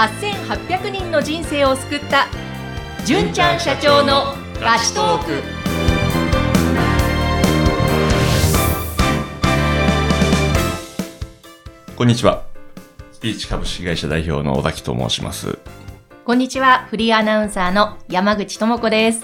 8800人の人生を救った純ちゃん社長のラストークこんにちは。スピーチ株式会社代表の尾崎と申します。こんにちはフリーアナウンサーの山口智子です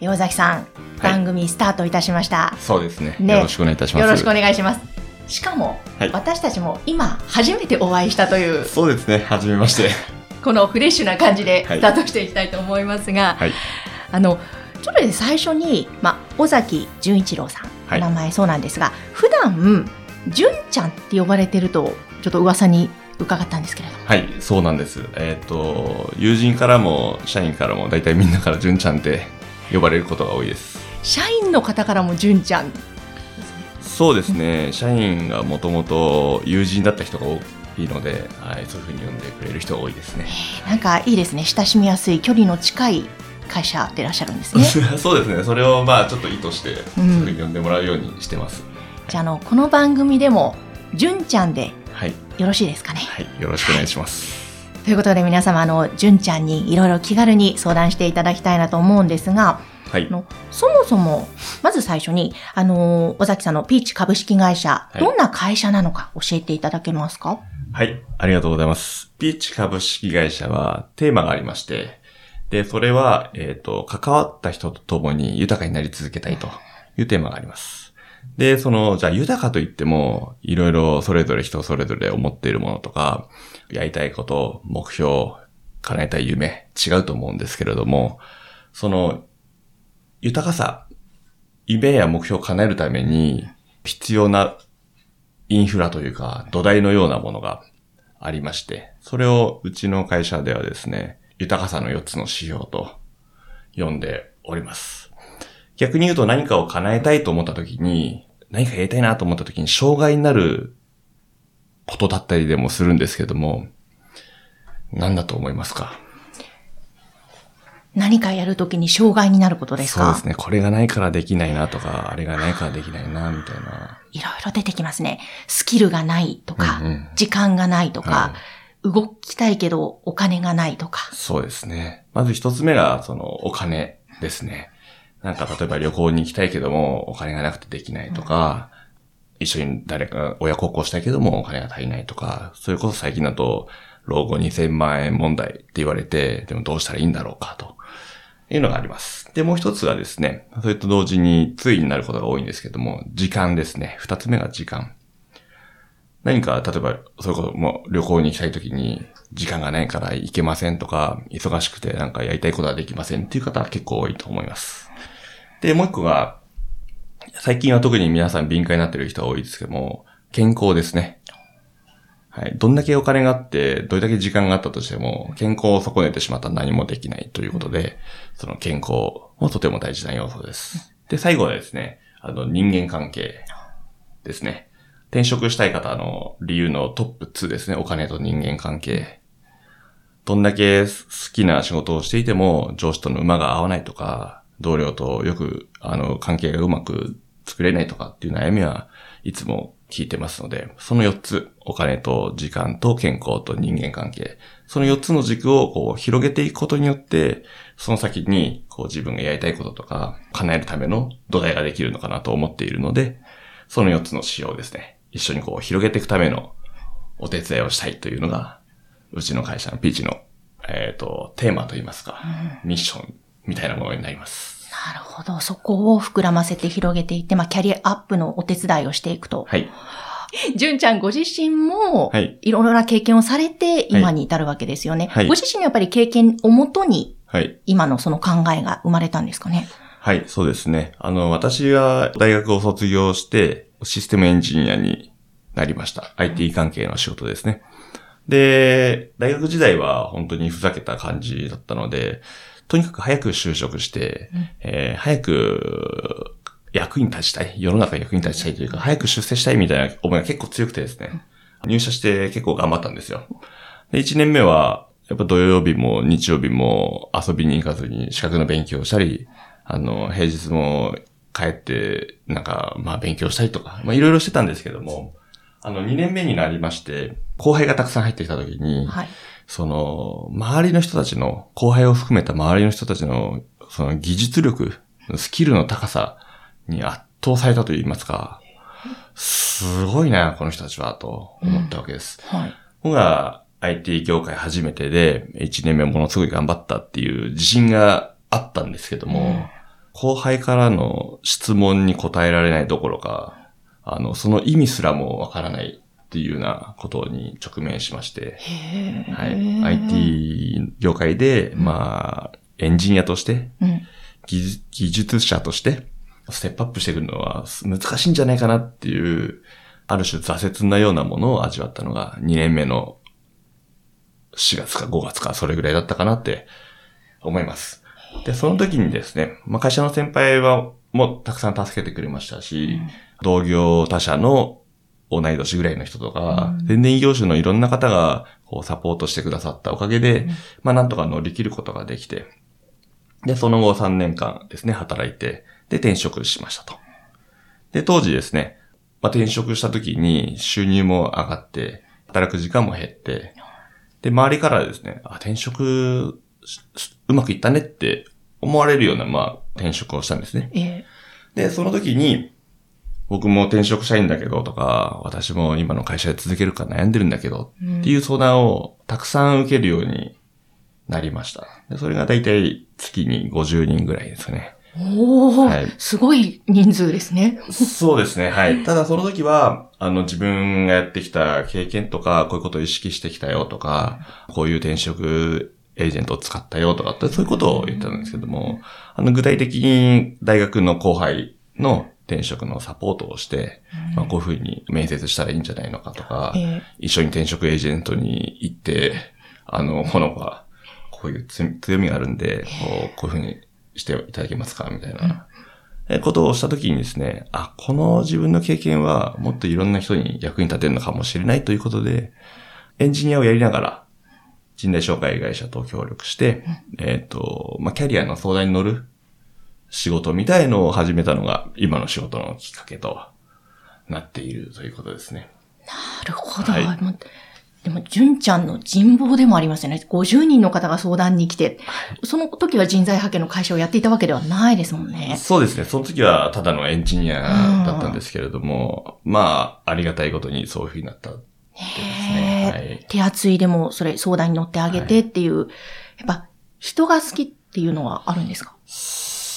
え尾崎さん、番組スタートいたしました、そうですね。ねよろしくお願いいたします。よろしくお願いしますしかも、はい私たちも今初めてお会いしたというそうですね。はじめまして。このフレッシュな感じではいスタートしていきたいと思いますが、はい。あのちょっとね最初に、まあ、尾崎純一郎さん、はいお名前そうなんですが普段純ちゃんって呼ばれてるとちょっと噂に伺ったんですけれどもはい、そうなんです。えっ、と、友人からも、社員からも、大体みんなから純ちゃんって呼ばれることが多いです。社員の方からも純ちゃんそうですね。社員がもともと友人だった人が多いので、はい、そういうふうに呼んでくれる人が多いですね。なんかいいですね親しみやすい距離の近い会社でいらっしゃるんですね そうですね。それをまあちょっと意図して、そううんいうふうに呼んでもらうようにしてます。じゃああのこの番組でも純ちゃんではい。よろしいですかね？はい。よろしくお願いします。ということで皆様あの純ちゃんにいろいろ気軽に相談していただきたいなと思うんですがはいあ。のそもそも、まず最初に、あのー尾崎さんのピーチ株式会社、いどんな会社なのか教えていただけますか？はい、ありがとうございます。ピーチ株式会社はテーマがありまして、で、それは、えっ、と、関わった人と共に豊かになり続けたいというテーマがあります。で、その、じゃあ豊かといっても、いろいろそれぞれ人それぞれ思っているものとか、やりたいこと、目標、叶えたい夢、違うと思うんですけれども、その、豊かさ、夢や目標を叶えるために必要なインフラというか土台のようなものがありまして、それをうちの会社ではですね、豊かさの4つの指標と呼んでおります。逆に言うと何かを叶えたいと思った時に、何かやりたいなと思った時に障害になることだったりでもするんですけども、何だと思いますか？何かやるときに障害になることですか？そうですね。これがないからできないなとか、あれがないからできないな、みたいな。いろいろ出てきますね。スキルがないとか、うんうん時間がないとかは、動きたいけどお金がないとか。そうですね。まず一つ目が、その、お金ですね。なんか、例えば旅行に行きたいけども、お金がなくてできないとか、一緒に誰か親孝行したいけども、お金が足りないとか、それこそ最近だと、老後2000万円問題って言われて、でもどうしたらいいんだろうか、というのがあります。で、もう一つがですね、それと同時についになることが多いんですけども、時間ですね。二つ目が時間。何か、例えば、それこそも旅行に行きたいときに、時間がないから行けませんとか、忙しくてなんかやりたいことはできませんっていう方は結構多いと思います。で、もう一個が、最近は特に皆さん敏感になってる人が多いですけども、健康ですね。はい。どんだけお金があって、どれだけ時間があったとしても、健康を損ねてしまったら何もできないということで、その健康もとても大事な要素です。で、最後はですね、あの、人間関係ですね。転職したい方の理由のトップ2ですね。お金と人間関係。どんだけ好きな仕事をしていても、上司との馬が合わないとか、同僚とよく、あの、関係がうまく作れないとかっていう悩みはいつも聞いてますので、その4つ、お金と時間と健康と人間関係、その4つの軸をこう広げていくことによって、その先にこう自分がやりたいこととか、叶えるための土台ができるのかなと思っているので、その4つの仕様ですね。一緒にこう広げていくためのお手伝いをしたいというのが、うちの会社のピーチの、えっ、と、テーマといいますか、ミッションみたいなものになります。なるほど。そこを膨らませて広げていって、まあ、キャリアアップのお手伝いをしていくと。はい。純ちゃんご自身も、はい。いろいろな経験をされて今に至るわけですよね。はいご自身のやっぱり経験をもとにはい。今のその考えが生まれたんですかね？はい、そうですね。あの、私は大学を卒業して、システムエンジニアになりました。IT 関係の仕事ですね。で、大学時代は本当にふざけた感じだったので、とにかく早く就職して、えー早く役に立ちたい。世の中に役に立ちたいというか、早く出世したいみたいな思いが結構強くてですね。入社して結構頑張ったんですよ。で、1年目は、やっぱ土曜日も日曜日も遊びに行かずに資格の勉強をしたり、あの、平日も帰って、なんか、まあ勉強したりとか、まあいろいろしてたんですけども、あの、2年目になりまして、後輩がたくさん入ってきた時に、はい。その、周りの人たちの、後輩を含めた周りの人たちの、その技術力、スキルの高さに圧倒されたと言いますか、すごいな、この人たちは、と思ったわけです。はい。僕が IT 業界初めてで、1年目ものすごい頑張ったっていう自信があったんですけども、うん後輩からの質問に答えられないどころか、あの、その意味すらもわからないっていうようなことに直面しまして、はい。IT 業界で、まあ、エンジニアとして、うん。技術者として、ステップアップしていくのは難しいんじゃないかなっていう、ある種挫折なようなものを味わったのが2年目の4月か5月かそれぐらいだったかなって思います。で、その時にですね、まあ、会社の先輩はもうたくさん助けてくれましたし、同業他社の同い年ぐらいの人とか、うん全然異業種のいろんな方がこうサポートしてくださったおかげで、まあなんとか乗り切ることができて、で、その後3年間ですね、働いて、で、転職しましたと。で、当時ですね、まあ、転職した時に収入も上がって、働く時間も減って、で、周りからですね、あ、転職うまくいったねって思われるような、まあ、転職をしたんですね。ええで、その時に、僕も転職したいんだけどとか、私も今の会社で続けるか悩んでるんだけどうんっていう相談をたくさん受けるようになりました。でそれがだいたい月に50人ぐらいですね。おー、はいすごい人数ですね。そうですね、はい。ただその時は、あの自分がやってきた経験とか、こういうことを意識してきたよとか、こういう転職エージェントを使ったよとかって、そういうことを言ったんですけども、あの具体的に大学の後輩の転職のサポートをして、まあ、こういうふうに面接したらいいんじゃないのかとか、ええ。一緒に転職エージェントに行って、あの、この子はこういう強み強みがあるんで、こうこういうふうにしていただけますかみたいな。えことをしたときにですね、あ、この自分の経験はもっといろんな人に役に立てるのかもしれないということで、エンジニアをやりながら、人材紹介会社と協力して、えっ、と、まあ、キャリアの相談に乗る仕事みたいのを始めたのが今の仕事のきっかけとなっているということですね。なるほど。はいでも、純ちゃんの人望でもありますよね。50人の方が相談に来て、その時は人材派遣の会社をやっていたわけではないですもんね。そうですね。その時はただのエンジニアだったんですけれども、まあ、ありがたいことにそういうふうになったですね。はい。手厚いでもそれ相談に乗ってあげてっていう、やっぱ人が好きっていうのはあるんですか？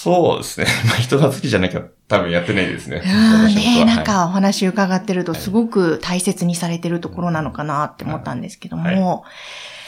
そうですね。まあ、人が好きじゃなきゃ多分やってないですね。ああ私の仕事はねなんはいかお話伺ってるとはいすごく大切にされてるところなのかなって思ったんですけども、は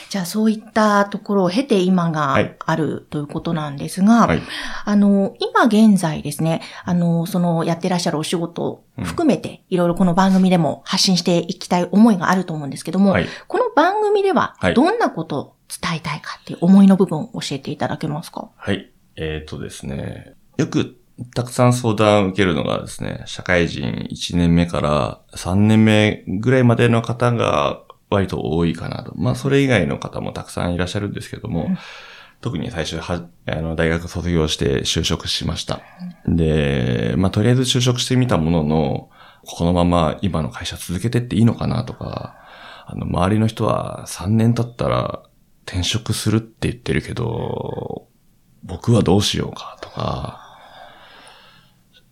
じゃあそういったところを経て今がはいあるということなんですが、はい。あの、今現在ですね、あの、そのやってらっしゃるお仕事を含めて、いろいろこの番組でも発信していきたい思いがあると思うんですけども、はい。この番組でははいどんなことを伝えたいかっていう思いの部分を教えていただけますか？はい。えっ、とですね。よくたくさん相談を受けるのがですね、社会人1年目から3年目ぐらいまでの方が割と多いかなと。まあ、それ以外の方もたくさんいらっしゃるんですけども、うん特に最初は、あの、大学卒業して就職しました。で、まあ、とりあえず就職してみたものの、このまま今の会社続けてっていいのかなとか、あの、周りの人は3年経ったら転職するって言ってるけど、僕はどうしようかとか、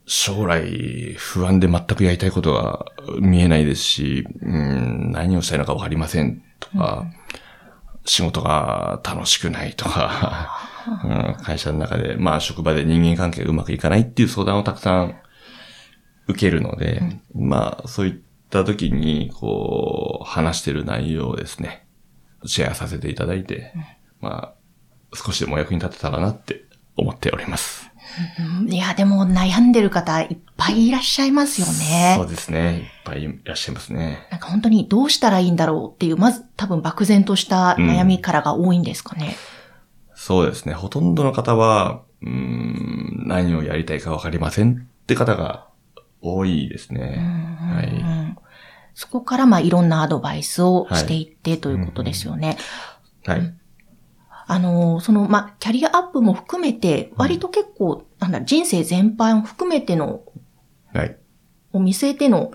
将来不安で全くやりたいことが見えないですし、うん、何をしたいのかわかりませんとか、仕事が楽しくないとか、うん、会社の中で、まあ職場で人間関係がうまくいかないっていう相談をたくさん受けるので、まあそういった時に、こう、話してる内容をですね、シェアさせていただいて、まあ、少しでも役に立てたらなって思っております。うんいや、でも悩んでる方いっぱいいらっしゃいますよね。そうですね。いっぱいいらっしゃいますね。なんか本当にどうしたらいいんだろうっていう、まず多分漠然とした悩みからが多いんですかね。そうですね。ほとんどの方は、うーん、何をやりたいかわかりませんって方が多いですね。はうい。んそこからまあいろんなアドバイスをしていってということですよね。はい。あの、その、まあ、キャリアアップも含めて、割と結構、なんだ、人生全般を含めての、はい。を見据えての、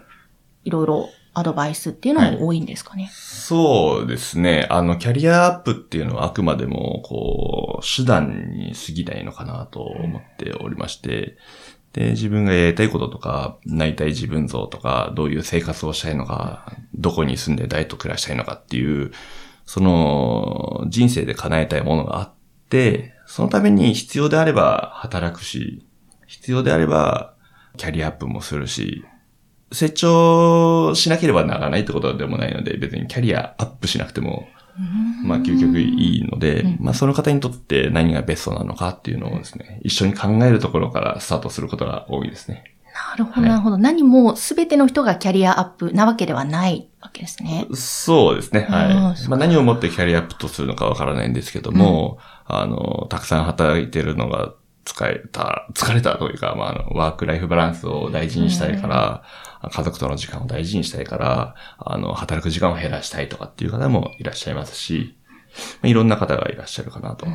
いろいろアドバイスっていうのも多いんですかね。そうですね。あの、キャリアアップっていうのはあくまでも、こう、手段に過ぎないのかなと思っておりまして、で、自分がやりたいこととか、なりたい自分像とか、どういう生活をしたいのか、どこに住んで誰と暮らしたいのかっていう、その、人生で叶えたいものがあって、そのために必要であれば働くし、必要であればキャリアアップもするし、成長しなければならないってことでもないので、別にキャリアアップしなくても、まあ究極いいので、まあその方にとって何がベストなのかっていうのをですね、一緒に考えるところからスタートすることが多いですね。なるほど、はいなるほど。何も全ての人がキャリアアップなわけではないわけですね。そうですね。あはいまあ何をもってキャリアアップとするのかわからないんですけども、あの、たくさん働いてるのが疲れた、疲れたというか、まあ、あの、ワークライフバランスを大事にしたいから、家族との時間を大事にしたいから、あの、働く時間を減らしたいとかっていう方もいらっしゃいますし、まあ、いろんな方がいらっしゃるかなと。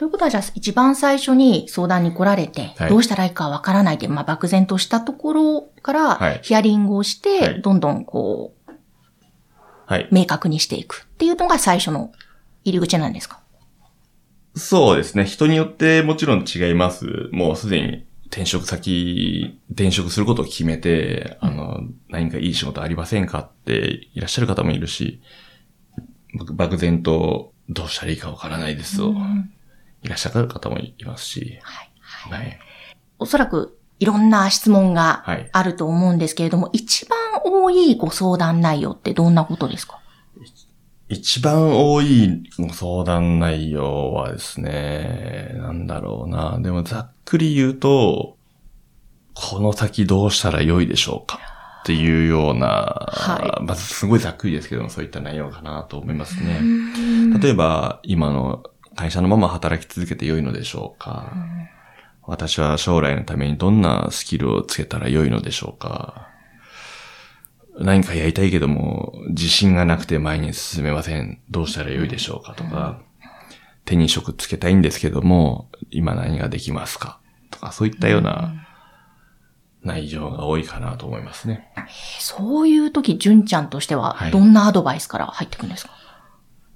ということは、じゃあ一番最初に相談に来られて、はい。どうしたらいいかわからないで、まあ漠然としたところからはい。ヒアリングをして、はい。どんどんこう、はい。明確にしていくっていうのが最初の入り口なんですか？そうですね。人によってもちろん違います。もうすでに転職先、転職することを決めて、あの、何かいい仕事ありませんかっていらっしゃる方もいるし、僕漠然とどうしたらいいかわからないですと、いらっしゃる方もいますし、はい。はい。おそらくいろんな質問がはいあると思うんですけれども、一番多いご相談内容ってどんなことですか？一番多いご相談内容はですね、なんだろうな。でもざっくり言うと、この先どうしたら良いでしょうかっていうような、はまずすごいざっくりですけども、そういった内容かなと思いますね。例えば、今の会社のまま働き続けて良いのでしょうか、私は将来のためにどんなスキルをつけたら良いのでしょうか？何かやりたいけども、自信がなくて前に進めません。どうしたら良いでしょうか？とか、手に職つけたいんですけども、今何ができますか？とか、そういったような内容が多いかなと思いますね。そういう時、純ちゃんとしてははい、どんなアドバイスから入ってくるんですか、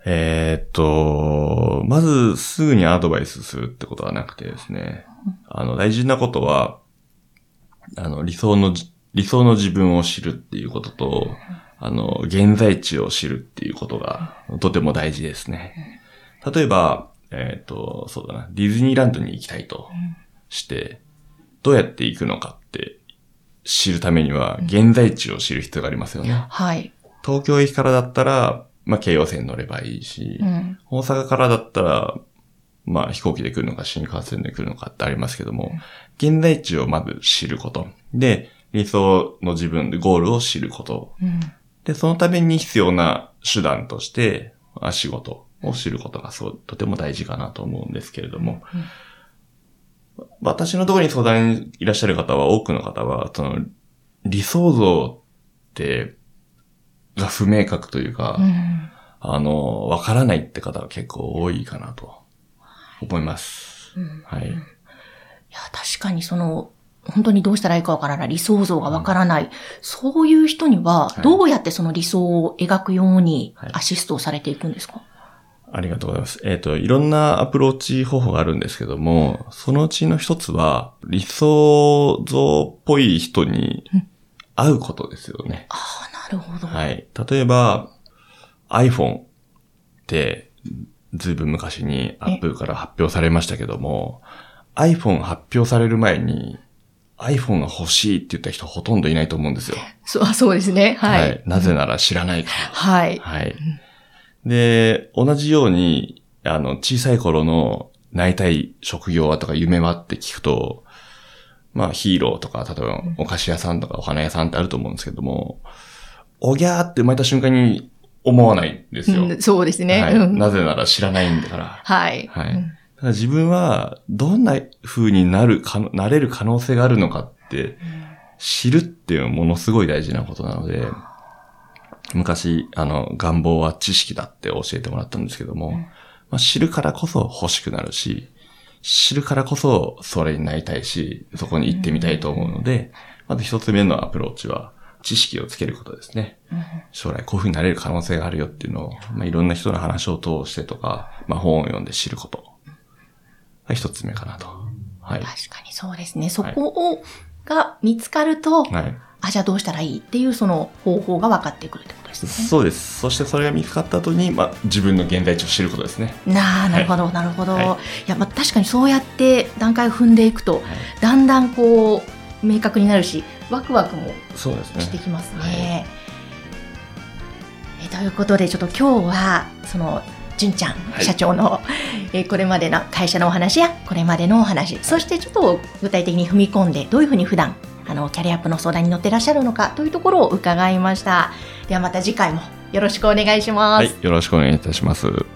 えーっと、まずすぐにアドバイスするってことはなくてですね、あの、大事なことは、あの、理想のじ、理想の自分を知るっていうことと、あの、現在地を知るっていうことがとても大事ですね。例えば、えーっと、そうだな、ディズニーランドに行きたいとして、どうやって行くのかって知るためには、現在地を知る必要がありますよね。はい。東京駅からだったら、まあ、京葉線乗ればいいし、うん。大阪からだったら、まあ飛行機で来るのか新幹線で来るのかってありますけども、現在地をまず知ること。で、理想の自分でゴールを知ること。うん。で、そのために必要な手段として、あ仕事を知ることがそう、とても大事かなと思うんですけれども、私のところに相談にいらっしゃる方は、多くの方は、その、理想像って、が不明確というか、うん。あの、わからないって方が結構多いかなと思います。はい。いや、確かにその、本当にどうしたらいいかわからない、理想像がわからない、そういう人には、はい。どうやってその理想を描くようにはい。アシストをされていくんですか、ありがとうございます。えっ、と、いろんなアプローチ方法があるんですけども、そのうちの一つは、理想像っぽい人に会うことですよね。あるほど。はい。例えば、iPhone って、ずいぶん昔に Apple から発表されましたけども、iPhone 発表される前に、iPhone が欲しいって言った人ほとんどいないと思うんですよ。そ そうですね。はい。なぜなら知らないから。はい。はい。で、同じように、あの、小さい頃のなりたい職業はとか夢はって聞くと、まあヒーローとか、例えばお菓子屋さんとかお花屋さんってあると思うんですけども、おぎゃーって生まれた瞬間に思わないんですよ。うんそうですね。はい。うんなぜなら知らないんだから。はい。はい。うんだから自分はどんな風になるかの、なれる可能性があるのかって知るっていうのはものすごい大事なことなので、昔、あの、願望は知識だって教えてもらったんですけども、まあ、知るからこそ欲しくなるし、知るからこそそれになりたいし、そこに行ってみたいと思うので、まず一つ目のアプローチは、知識をつけることですね。うん将来こういう風になれる可能性があるよっていうのを、まあ、いろんな人の話を通してとか、まあ、本を読んで知ること。が一つ目かなと。はい。確かにそうですね。そこを、が見つかると、はい。あ、じゃあどうしたらいいっていうその方法が分かってくるってことですね。そうです。そしてそれが見つかった後に、まあ、自分の現在地を知ることですね。なあ、なるほど、なるほど。はいい、や、まあ、確かにそうやって段階を踏んでいくと、だんだんこう、明確になるし、ワクワクもしてね。きますね。えということで、ちょっと今日は、その、純ちゃんはい社長の、えーこれまでの会社のお話や、これまでのお話、そしてちょっと具体的に踏み込んで、どういうふうに普段、あの、キャリアアップの相談に乗ってらっしゃるのかというところを伺いました。ではまた次回もよろしくお願いします。はい。よろしくお願いいたします。